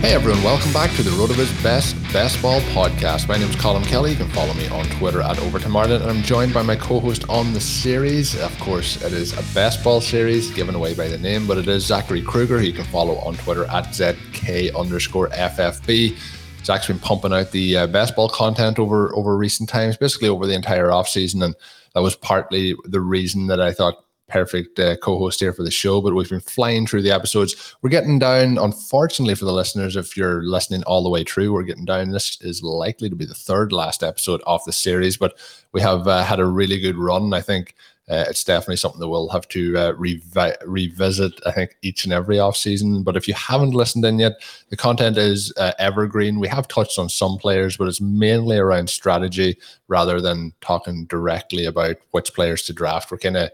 Hey everyone, welcome back to the Road RotoViz Best Best Ball Podcast. My name is Colin Kelly. You can follow me on Twitter at Overtime Ireland, and I'm joined by my co-host on the series. Of course, it is a best ball series given away by the name, but it is Zachary Kruger, you can follow on Twitter at ZK underscore FFB. Zach's been pumping out the uh, best ball content over over recent times, basically over the entire off season, and that was partly the reason that I thought perfect uh, co-host here for the show but we've been flying through the episodes. We're getting down unfortunately for the listeners if you're listening all the way through we're getting down. This is likely to be the third last episode of the series but we have uh, had a really good run. I think uh, it's definitely something that we'll have to uh, revi- revisit i think each and every off season but if you haven't listened in yet the content is uh, evergreen. We have touched on some players but it's mainly around strategy rather than talking directly about which players to draft. We're kind of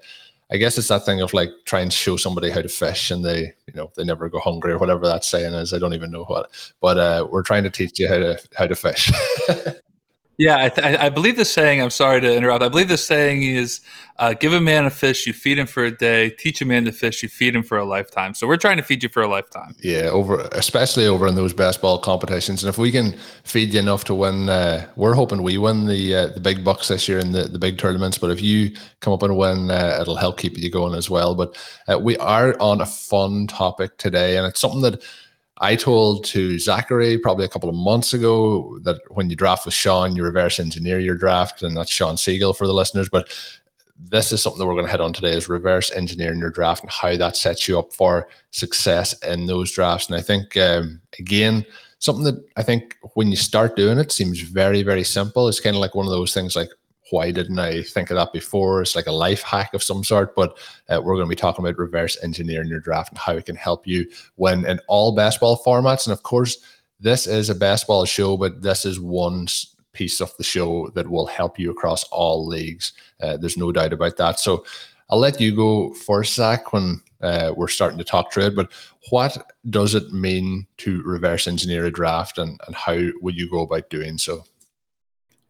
I guess it's that thing of like trying to show somebody how to fish and they, you know, they never go hungry or whatever that saying is. I don't even know what, but uh, we're trying to teach you how to how to fish. Yeah, I, th- I, believe the saying. I'm sorry to interrupt. I believe the saying is, uh, "Give a man a fish, you feed him for a day. Teach a man to fish, you feed him for a lifetime." So we're trying to feed you for a lifetime. Yeah, over especially over in those best ball competitions, and if we can feed you enough to win, uh, we're hoping we win the uh, the big bucks this year in the the big tournaments. But if you come up and win, uh, it'll help keep you going as well. But uh, we are on a fun topic today, and it's something that I told to Zachary probably a couple of months ago that when you draft with Sean, you reverse engineer your draft, and that's Sean Siegel for the listeners. But this is something that we're going to head on today is reverse engineering your draft and how that sets you up for success in those drafts. And I think um, again, something that I think when you start doing it seems very, very simple. It's kind of like one of those things like why didn't I think of that before? It's like a life hack of some sort. But uh, we're going to be talking about reverse engineering your draft and how it can help you win in all best ball formats. And of course, this is a best ball show, but this is one piece of the show that will help you across all leagues. Uh, there's no doubt about that. So I'll let you go first, Zach, when uh, we're starting to talk it. But what does it mean to reverse engineer a draft and, and how would you go about doing so?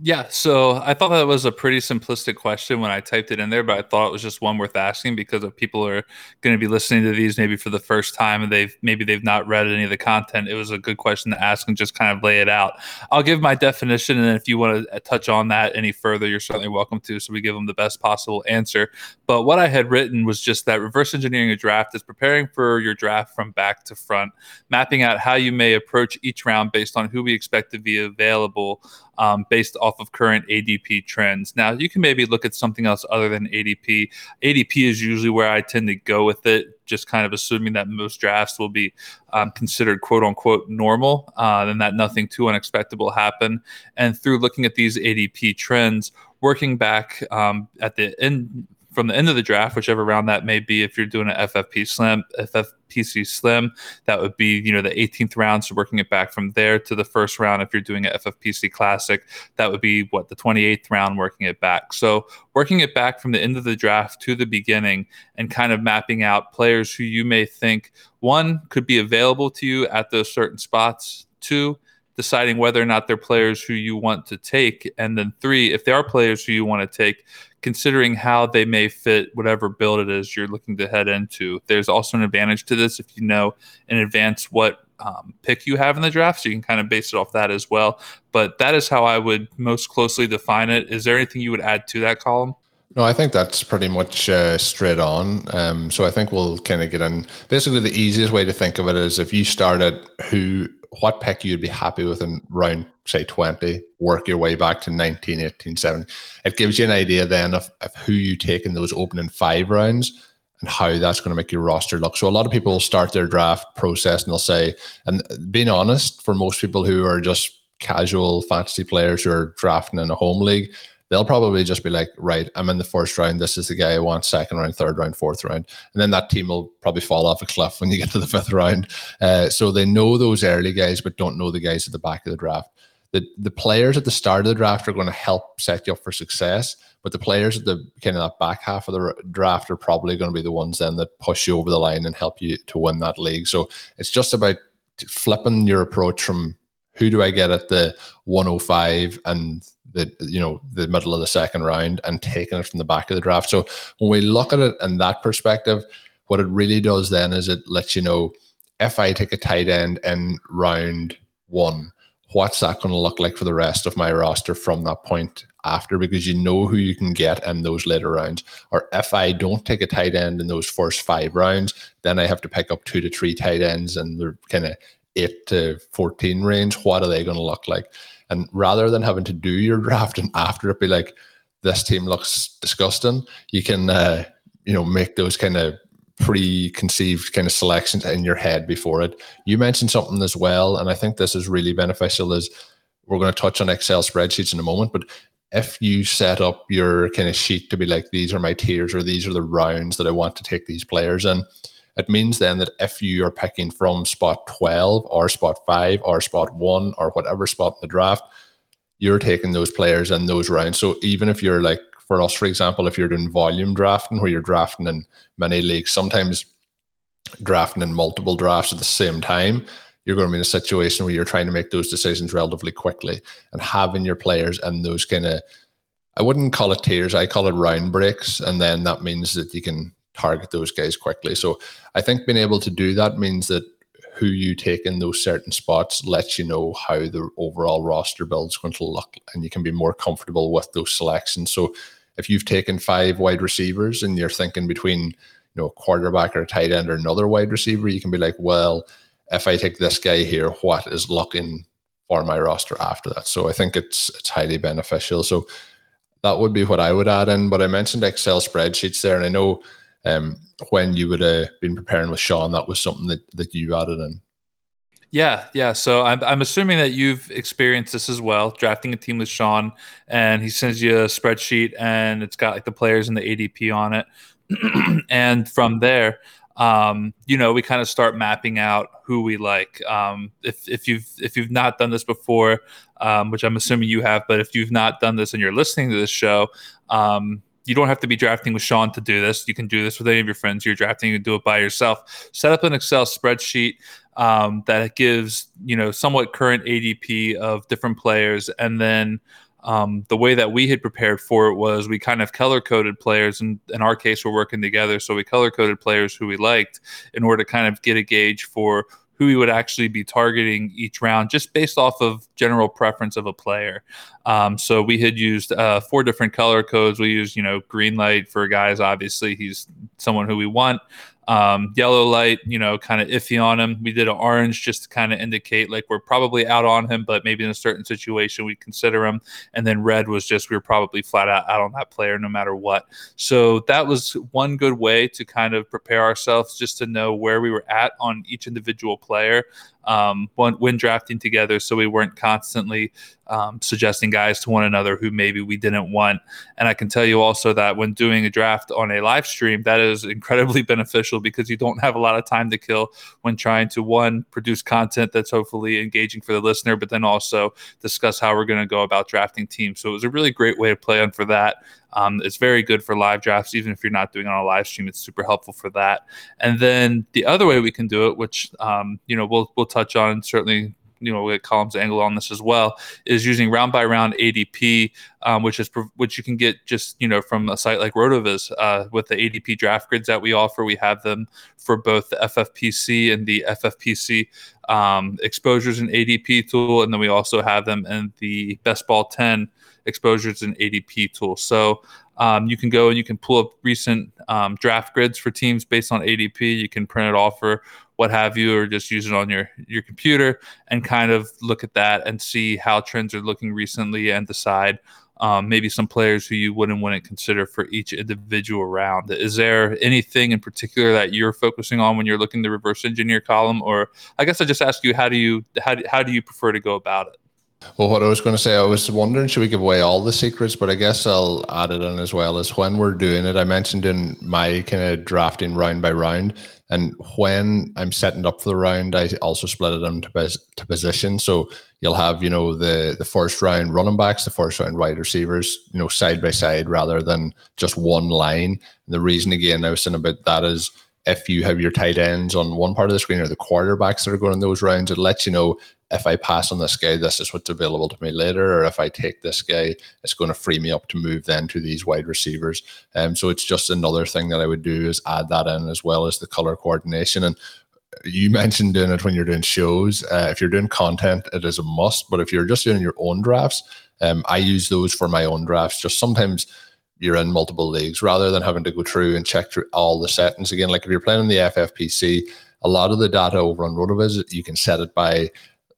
Yeah, so I thought that was a pretty simplistic question when I typed it in there, but I thought it was just one worth asking because if people are going to be listening to these maybe for the first time and they've maybe they've not read any of the content, it was a good question to ask and just kind of lay it out. I'll give my definition, and if you want to uh, touch on that any further, you're certainly welcome to. So we give them the best possible answer. But what I had written was just that reverse engineering a draft is preparing for your draft from back to front, mapping out how you may approach each round based on who we expect to be available um, based off of current ADP trends. Now, you can maybe look at something else other than ADP. ADP is usually where I tend to go with it, just kind of assuming that most drafts will be um, considered quote unquote normal uh, and that nothing too unexpected will happen. And through looking at these ADP trends, working back um, at the end from the end of the draft, whichever round that may be. If you're doing an FFP Slim, FFPC Slim, that would be you know the 18th round. So working it back from there to the first round. If you're doing an FFPC Classic, that would be what the 28th round. Working it back. So working it back from the end of the draft to the beginning, and kind of mapping out players who you may think one could be available to you at those certain spots. Two deciding whether or not they're players who you want to take. And then three, if they are players who you want to take, considering how they may fit whatever build it is you're looking to head into. There's also an advantage to this if you know in advance what um, pick you have in the draft. So you can kind of base it off that as well. But that is how I would most closely define it. Is there anything you would add to that Colin? No, I think that's pretty much uh, straight on. Um, so I think we'll kind of get in. Basically, the easiest way to think of it is if you started who, what pick you'd be happy with in round, say, 20, work your way back to 19, 18, 17. It gives you an idea then of, of who you take in those opening five rounds and how that's going to make your roster look. So a lot of people start their draft process and they'll say, and being honest, for most people who are just casual fantasy players who are drafting in a home league, they'll probably just be like, right, I'm in the first round. This is the guy I want, second round, third round, fourth round. And then that team will probably fall off a cliff when you get to the fifth round. Uh, so they know those early guys, but don't know the guys at the back of the draft. The, the players at the start of the draft are going to help set you up for success, but the players at the kind of that back half of the draft are probably going to be the ones then that push you over the line and help you to win that league. So it's just about flipping your approach from who do I get at the 105 and the you know the middle of the second round and taking it from the back of the draft. So when we look at it in that perspective, what it really does then is it lets you know if I take a tight end in round one, what's that going to look like for the rest of my roster from that point after because you know who you can get in those later rounds. Or if I don't take a tight end in those first five rounds, then I have to pick up two to three tight ends and they're kind of eight to 14 range. What are they going to look like? And rather than having to do your draft and after it be like, this team looks disgusting, you can, uh, you know, make those kind of preconceived kind of selections in your head before it. You mentioned something as well, and I think this is really beneficial. Is we're going to touch on Excel spreadsheets in a moment, but if you set up your kind of sheet to be like these are my tiers or these are the rounds that I want to take these players in, it means then that if you are picking from spot 12 or spot 5 or spot 1 or whatever spot in the draft, you're taking those players in those rounds. So even if you're like, for us, for example, if you're doing volume drafting where you're drafting in many leagues, sometimes drafting in multiple drafts at the same time, you're going to be in a situation where you're trying to make those decisions relatively quickly and having your players in those kind of I wouldn't call it tiers, I call it round breaks. And then that means that you can target those guys quickly. So I think being able to do that means that who you take in those certain spots lets you know how the overall roster build is going to look and you can be more comfortable with those selections. So if you've taken five wide receivers and you're thinking between you know a quarterback or a tight end or another wide receiver, you can be like, well, if I take this guy here, what is looking for my roster after that? So I think it's it's highly beneficial. So that would be what I would add in. But I mentioned Excel spreadsheets there, and I know um, when you would have been preparing with Sean, that was something that, that you added in. Yeah, yeah. So I'm, I'm assuming that you've experienced this as well, drafting a team with Sean, and he sends you a spreadsheet, and it's got like the players and the ADP on it, and from there, um, you know, we kind of start mapping out who we like. Um, if if you've if you've not done this before, um, which I'm assuming you have, but if you've not done this and you're listening to this show, um, you don't have to be drafting with Sean to do this. You can do this with any of your friends. You're drafting, you can do it by yourself. Set up an Excel spreadsheet um, that gives you know somewhat current ADP of different players, and then um, the way that we had prepared for it was we kind of color coded players, and in our case, we're working together, so we color coded players who we liked in order to kind of get a gauge for who we would actually be targeting each round just based off of general preference of a player. Um, so we had used uh, four different color codes. We used, you know, green light for guys. Obviously, he's someone who we want. Um, yellow light, you know, kind of iffy on him. We did an orange just to kind of indicate like we're probably out on him, but maybe in a certain situation we consider him. And then red was just we were probably flat out out on that player no matter what. So that was one good way to kind of prepare ourselves just to know where we were at on each individual player um, when, when, drafting together, so we weren't constantly um, suggesting guys to one another who maybe we didn't want. And I can tell you also that when doing a draft on a live stream, that is incredibly beneficial because you don't have a lot of time to kill when trying to one produce content that's hopefully engaging for the listener, but then also discuss how we're going to go about drafting teams. So it was a really great way to play on for that. Um, it's very good for live drafts, even if you're not doing it on a live stream. It's super helpful for that. And then the other way we can do it, which um, you know we'll we'll touch on certainly you know get Colin's angle on this as well, is using round by round ADP, um, which is which you can get just you know from a site like Rotoviz uh, with the ADP draft grids that we offer. We have them for both the FFPC and the FFPC um, exposures and ADP tool, and then we also have them in the Best Ball 10 exposures and ADP tool. So um, you can go and you can pull up recent um, draft grids for teams based on ADP. You can print it off or what have you, or just use it on your your computer and kind of look at that and see how trends are looking recently and decide um, maybe some players who you wouldn't want to consider for each individual round. Is there anything in particular that you're focusing on when you're looking the reverse engineer Colin, or I guess I just ask you how do you how do, how do you prefer to go about it? Well, what I was going to say, I was wondering, should we give away all the secrets? But I guess I'll add it in as well as when we're doing it. I mentioned in my kind of drafting round by round, and when I'm setting up for the round, I also split it into to position. So you'll have, you know, the the first round running backs, the first round wide receivers, you know, side by side rather than just one line. And the reason again I was saying about that is if you have your tight ends on one part of the screen or the quarterbacks that are going in those rounds, it lets you know if I pass on this guy, this is what's available to me later, or if I take this guy, it's going to free me up to move then to these wide receivers. Um, so it's just another thing that I would do is add that in as well as the color coordination. And you mentioned doing it when you're doing shows. Uh, if you're doing content, it is a must. But if you're just doing your own drafts, um, I use those for my own drafts. Just sometimes you're in multiple leagues rather than having to go through and check through all the settings again. Like if you're playing in the FFPC, a lot of the data over on Rotoviz, you can set it by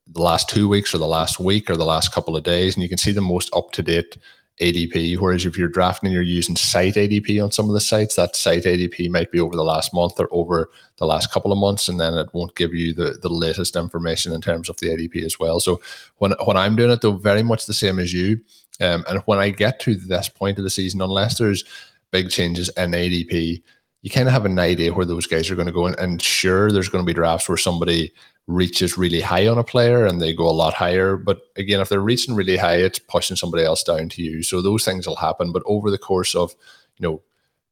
the last two weeks or the last week or the last couple of days, and you can see the most up to date ADP. Whereas if you're drafting and you're using site ADP on some of the sites, that site ADP might be over the last month or over the last couple of months, and then it won't give you the, the latest information in terms of the ADP as well. So when when I'm doing it, though, very much the same as you. Um, and when I get to this point of the season, unless there's big changes in ADP, you kind of have an idea where those guys are going to go. And, and sure, there's going to be drafts where somebody reaches really high on a player and they go a lot higher. But again, if they're reaching really high, it's pushing somebody else down to you. So those things will happen. But over the course of, you know,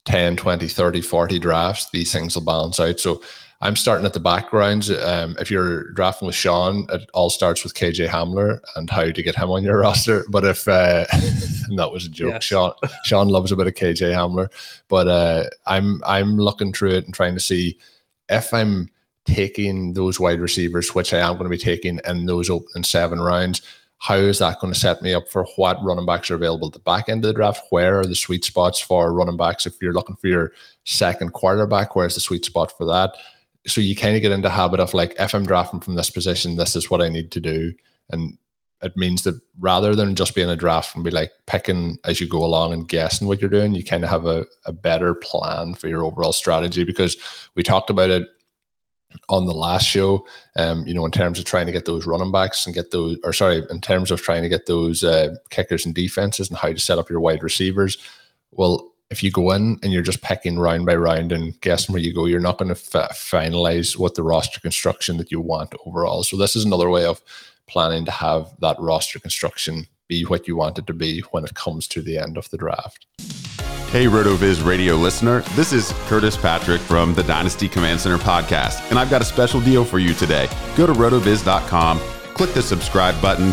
10, 20, 30, 40 drafts, these things will balance out. So I'm starting at the backgrounds. Um, if you're drafting with Sean, it all starts with KJ Hamler and how to get him on your roster. But if uh, that was a joke, yes. Sean Sean loves a bit of KJ Hamler. But uh, I'm I'm looking through it and trying to see if I'm taking those wide receivers, which I am going to be taking in those opening seven rounds, how is that going to set me up for what running backs are available at the back end of the draft? Where are the sweet spots for running backs if you're looking for your second quarterback? Where's the sweet spot for that? So you kind of get into habit of like, if I'm drafting from this position, this is what I need to do. And it means that rather than just being a draft and be like picking as you go along and guessing what you're doing, you kind of have a, a better plan for your overall strategy because we talked about it on the last show, um, you know, in terms of trying to get those running backs and get those, or sorry, in terms of trying to get those uh, kickers and defenses and how to set up your wide receivers. Well, if you go in and you're just picking round by round and guessing where you go, you're not going to f- finalize what the roster construction that you want overall. So this is another way of planning to have that roster construction be what you want it to be when it comes to the end of the draft. Hey, RotoViz radio listener. This is Curtis Patrick from the Dynasty Command Center podcast, and I've got a special deal for you today. Go to rotoviz.com, click the subscribe button,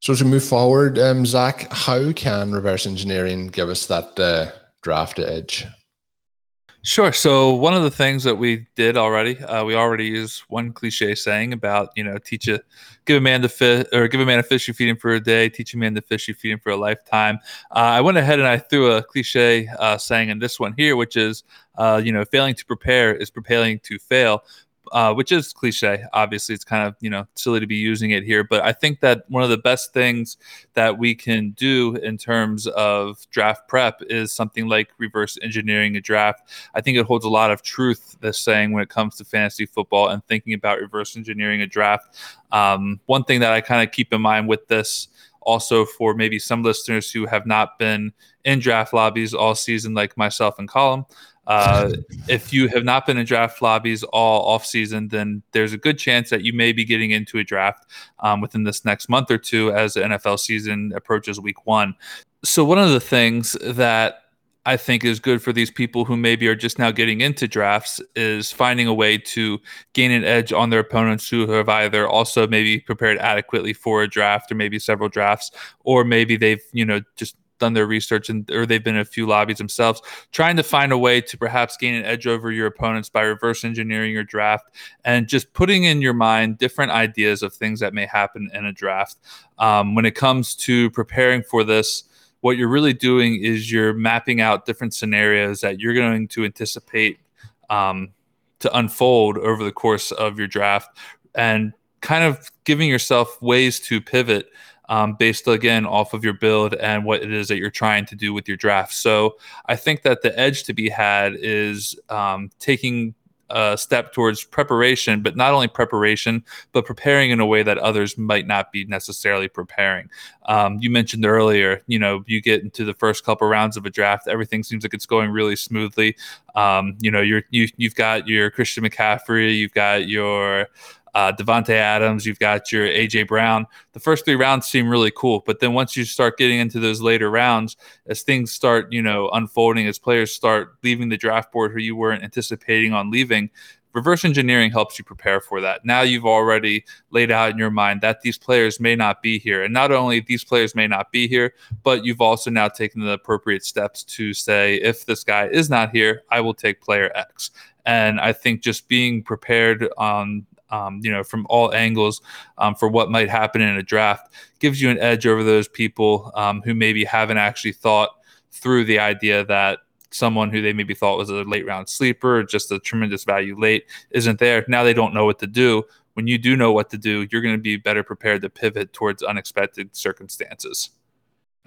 So as we move forward, um, Zach, how can reverse engineering give us that uh, draft edge? Sure. So one of the things that we did already, uh, we already use one cliche saying about you know teach a give a man the fish or give a man a fish you feed him for a day, teach a man the fish you feed him for a lifetime. Uh, I went ahead and I threw a cliche uh, saying in this one here, which is uh, you know failing to prepare is preparing to fail uh, which is cliche. Obviously, it's kind of you know silly to be using it here, but I think that one of the best things that we can do in terms of draft prep is something like reverse engineering a draft. I think it holds a lot of truth. This saying when it comes to fantasy football and thinking about reverse engineering a draft. Um, one thing that I kind of keep in mind with this also for maybe some listeners who have not been in draft lobbies all season, like myself and Colin. Uh, if you have not been in draft lobbies all off season, then there's a good chance that you may be getting into a draft um, within this next month or two as the NFL season approaches week one. So, one of the things that I think is good for these people who maybe are just now getting into drafts is finding a way to gain an edge on their opponents who have either also maybe prepared adequately for a draft or maybe several drafts, or maybe they've, you know, just done their research and or they've been in a few lobbies themselves, trying to find a way to perhaps gain an edge over your opponents by reverse engineering your draft and just putting in your mind different ideas of things that may happen in a draft. Um, when it comes to preparing for this, what you're really doing is you're mapping out different scenarios that you're going to anticipate um, to unfold over the course of your draft and kind of giving yourself ways to pivot um, based again off of your build and what it is that you're trying to do with your draft. So I think that the edge to be had is um, taking a step towards preparation, but not only preparation, but preparing in a way that others might not be necessarily preparing. Um, you mentioned earlier, you know, you get into the first couple rounds of a draft, everything seems like it's going really smoothly. Um, you know, you're you, you've got your Christian McCaffrey, you've got your uh, Davante Adams, you've got your AJ Brown. The first three rounds seem really cool, but then once you start getting into those later rounds, as things start, you know, unfolding, as players start leaving the draft board who you weren't anticipating on leaving, reverse engineering helps you prepare for that. Now you've already laid out in your mind that these players may not be here, and not only these players may not be here, but you've also now taken the appropriate steps to say, if this guy is not here, I will take player X. And I think just being prepared on um, you know, from all angles um, for what might happen in a draft gives you an edge over those people um, who maybe haven't actually thought through the idea that someone who they maybe thought was a late round sleeper, just a tremendous value late, isn't there. Now they don't know what to do. When you do know what to do, you're going to be better prepared to pivot towards unexpected circumstances.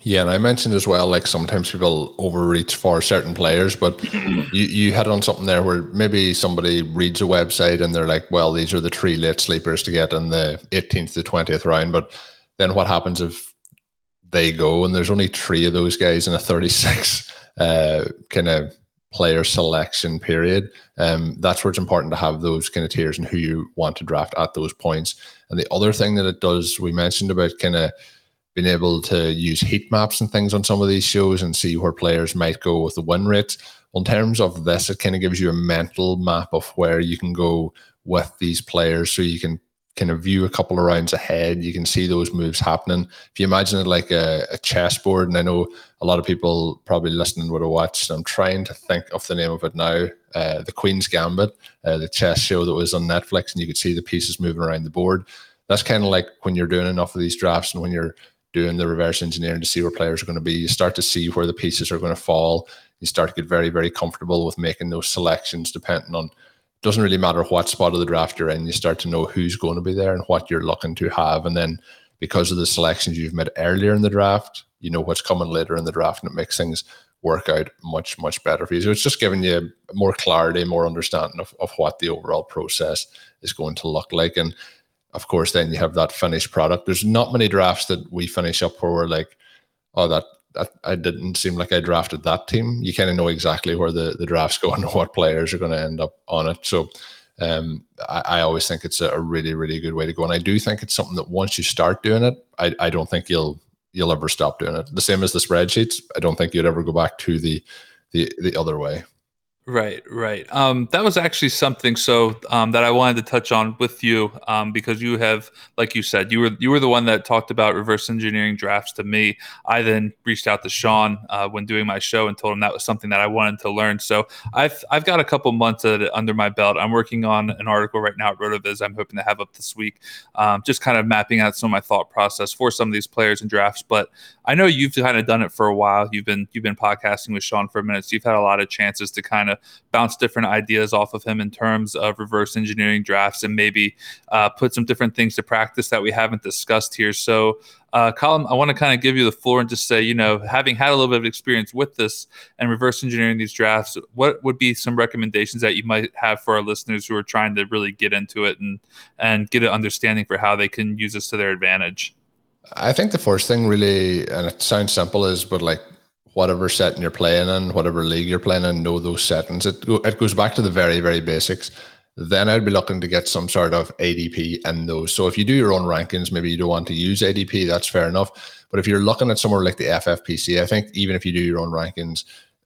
Yeah, and I mentioned as well, like sometimes people overreach for certain players, but you, you had on something there where maybe somebody reads a website and they're like, well, these are the three late sleepers to get in the 18th to 20th round. But then what happens if they go and there's only three of those guys in a 36 uh, kind of player selection period? Um, that's where it's important to have those kind of tiers and who you want to draft at those points. And the other thing that it does, we mentioned about kind of been able to use heat maps and things on some of these shows and see where players might go with the win rates. In terms of this, it kind of gives you a mental map of where you can go with these players so you can kind of view a couple of rounds ahead. You can see those moves happening. If you imagine it like a, a chessboard, and I know a lot of people probably listening would have watched, I'm trying to think of the name of it now uh, The Queen's Gambit, uh, the chess show that was on Netflix, and you could see the pieces moving around the board. That's kind of like when you're doing enough of these drafts and when you're doing the reverse engineering to see where players are going to be. You start to see where the pieces are going to fall. You start to get very, very comfortable with making those selections depending on doesn't really matter what spot of the draft you're in. You start to know who's going to be there and what you're looking to have, and then because of the selections you've made earlier in the draft, you know what's coming later in the draft, and it makes things work out much, much better for you. So it's just giving you more clarity, more understanding of, of what the overall process is going to look like. And of course, then you have that finished product. There's not many drafts that we finish up where we're like, oh, that, that I didn't seem like I drafted that team. You kind of know exactly where the, the draft's going and what players are going to end up on it. So um, I, I, always think it's a, really, really good way to go. And I do think it's something that once you start doing it, I, I don't think you'll you'll ever stop doing it. The same as the spreadsheets. I don't think you'd ever go back to the the the other way. Right, right. Um, that was actually something so um, that I wanted to touch on with you um, because you have, like you said, you were you were the one that talked about reverse engineering drafts to me. I then reached out to Sean uh, when doing my show and told him that was something that I wanted to learn. So I've I've got a couple months under my belt. I'm working on an article right now at Rotoviz. I'm hoping to have up this week, um, just kind of mapping out some of my thought process for some of these players and drafts. But I know you've kind of done it for a while. You've been you've been podcasting with Sean for a minute. So you've had a lot of chances to kind of bounce different ideas off of him in terms of reverse engineering drafts and maybe uh, put some different things to practice that we haven't discussed here. So, uh, Colin, I want to kind of give you the floor and just say, you know, having had a little bit of experience with this and reverse engineering these drafts, what would be some recommendations that you might have for our listeners who are trying to really get into it and and get an understanding for how they can use this to their advantage? I think the first thing really, and it sounds simple, is but like whatever setting you're playing in, whatever league you're playing in, know those settings. It it goes back to the very very basics. Then I'd be looking to get some sort of ADP in those. So if you do your own rankings, maybe you don't want to use ADP, that's fair enough. But if you're looking at somewhere like the FFPC, I think even if you do your own rankings,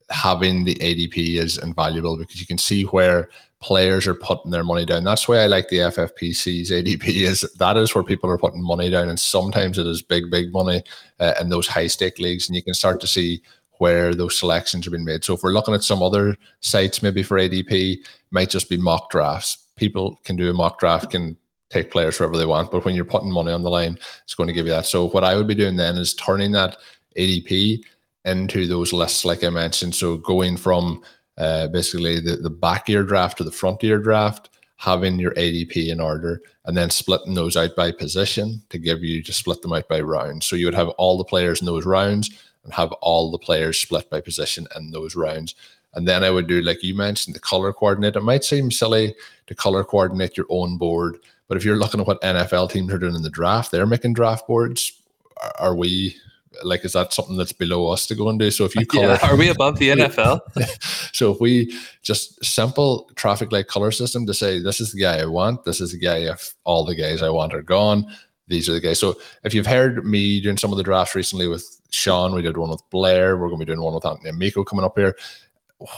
having the ADP is invaluable because you can see where players are putting their money down. That's why I like the FFPC's ADP is that is where people are putting money down, and sometimes it is big, big money uh, in those high stake leagues, and you can start to see where those selections have been made. So if we're looking at some other sites, maybe for ADP, might just be mock drafts. People can do a mock draft, can take players wherever they want, but when you're putting money on the line, it's going to give you that. So what I would be doing then is turning that ADP into those lists, like I mentioned. So going from uh, basically the, the back year draft to the front year draft, having your ADP in order, and then splitting those out by position to give you to split them out by rounds. So you would have all the players in those rounds and have all the players split by position in those rounds. And then I would do, like you mentioned, the color coordinate. It might seem silly to color coordinate your own board, but if you're looking at what NFL teams are doing in the draft, they're making draft boards. Are we like is that something that's below us to go and do so if you color yeah, are we above the nfl so if we just simple traffic light color system to say this is the guy i want this is the guy if all the guys i want are gone these are the guys so if you've heard me doing some of the drafts recently with sean we did one with blair we're going to be doing one with Anthony Amico coming up here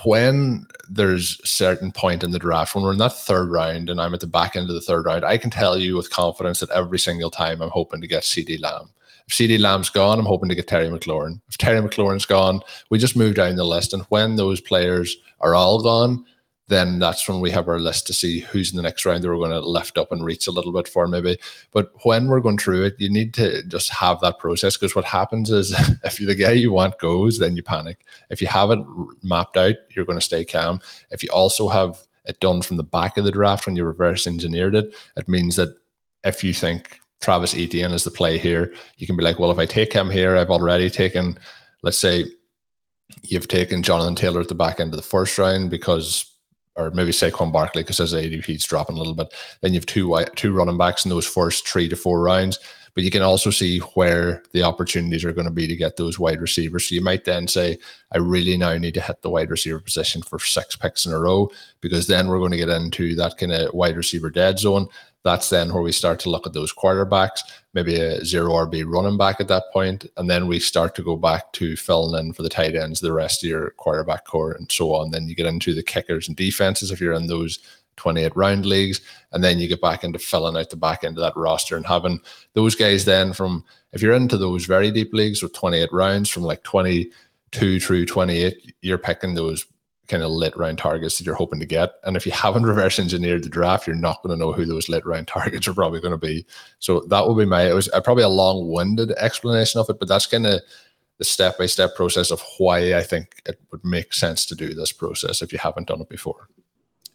when there's certain point in the draft when we're in that third round and i'm at the back end of the third round i can tell you with confidence that every single time i'm hoping to get CeeDee Lamb if CeeDee Lamb's gone, I'm hoping to get Terry McLaurin. If Terry McLaurin's gone, we just move down the list. And when those players are all gone, then that's when we have our list to see who's in the next round that we're going to lift up and reach a little bit for maybe. But when we're going through it, you need to just have that process because what happens is if the guy you want goes, then you panic. If you have it mapped out, you're going to stay calm. If you also have it done from the back of the draft when you reverse engineered it, it means that if you think Travis Etienne is the play here. You can be like, well, if I take him here, I've already taken, let's say, you've taken Jonathan Taylor at the back end of the first round because, or maybe Saquon Barkley because his ADP is dropping a little bit. Then you have two two running backs in those first three to four rounds. But you can also see where the opportunities are going to be to get those wide receivers. So you might then say, I really now need to hit the wide receiver position for six picks in a row because then we're going to get into that kind of wide receiver dead zone that's then where we start to look at those quarterbacks, maybe a zero RB running back at that point, and then we start to go back to filling in for the tight ends, the rest of your quarterback core, and so on. Then you get into the kickers and defenses if you're in those 28 round leagues, and then you get back into filling out the back end of that roster and having those guys then from if you're into those very deep leagues with 28 rounds from like 22 through 28, you're picking those kind of lit round targets that you're hoping to get. And if you haven't reverse engineered the draft, you're not going to know who those lit round targets are probably going to be. So that will be my, it was uh, probably a long winded explanation of it, but that's kind of the step by step process of why I think it would make sense to do this process if you haven't done it before.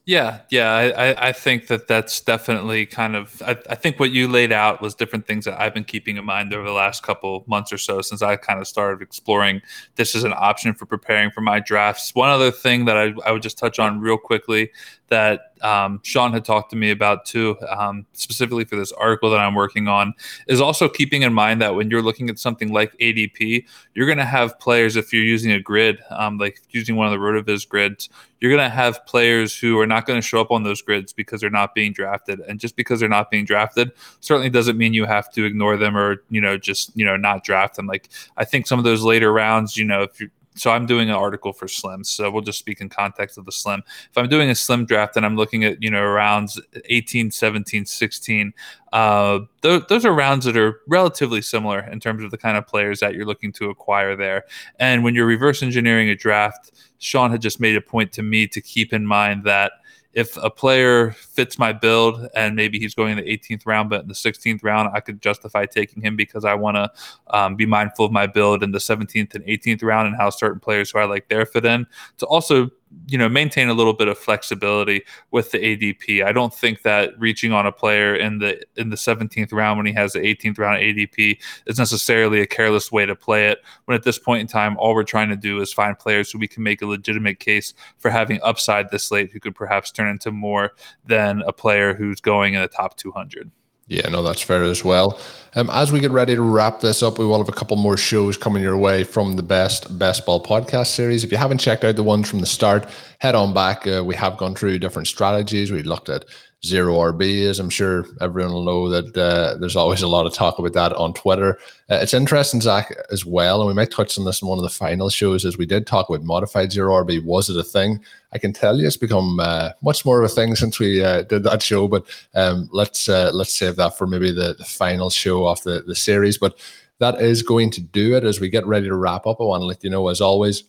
Yeah, yeah, I, I think that that's definitely kind of. I, I think what you laid out was different things that I've been keeping in mind over the last couple months or so since I kind of started exploring this as an option for preparing for my drafts. One other thing that I, I would just touch on real quickly that um, Sean had talked to me about too, um, specifically for this article that I'm working on, is also keeping in mind that when you're looking at something like ADP, you're going to have players, if you're using a grid, um, like using one of the RotoViz grids, you're going to have players who are not going to show up on those grids because they're not being drafted. And just because they're not being drafted certainly doesn't mean you have to ignore them or, you know, just, you know, not draft them. Like I think some of those later rounds, you know, if you so I'm doing an article for Slim. So we'll just speak in context of the Slim. If I'm doing a Slim draft and I'm looking at, you know, rounds 18, 17, 16, uh, th- those are rounds that are relatively similar in terms of the kind of players that you're looking to acquire there. And when you're reverse engineering a draft, Sean had just made a point to me to keep in mind that – if a player fits my build and maybe he's going in the 18th round, but in the 16th round, I could justify taking him because I want to um, be mindful of my build in the 17th and 18th round and how certain players who I like there fit in. To also you know maintain a little bit of flexibility with the ADP. I don't think that reaching on a player in the in the 17th round when he has the 18th round ADP is necessarily a careless way to play it. When at this point in time, all we're trying to do is find players who we can make a legitimate case for having upside this late, who could perhaps turn into more than a player who's going in the top 200. Yeah, no, that's fair as well. Um, as we get ready to wrap this up, we will have a couple more shows coming your way from the best best ball podcast series. If you haven't checked out the ones from the start, head on back. Uh, we have gone through different strategies. We looked at zero RB is. I'm sure everyone will know that uh, there's always a lot of talk about that on Twitter. Uh, it's interesting, Zach, as well, and we might touch on this in one of the final shows as we did talk about modified zero RB. Was it a thing? I can tell you it's become uh, much more of a thing since we uh, did that show, but um, let's uh, let's save that for maybe the, the final show of the, the series. But that is going to do it as we get ready to wrap up. I want to let you know, as always,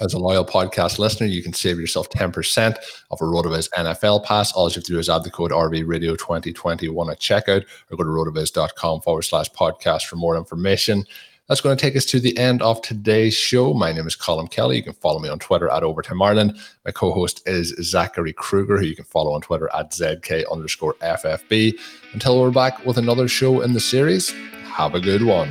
as a loyal podcast listener, you can save yourself 10% of a RotoViz NFL pass. All you have to do is add the code RV Radio 2021 at checkout or go to rotoviz.com forward slash podcast for more information. That's going to take us to the end of today's show. My name is Colin Kelly. You can follow me on Twitter at Overtime Ireland. My co-host is Zachary Kruger, who you can follow on Twitter at ZK underscore FFB. Until we're back with another show in the series, have a good one.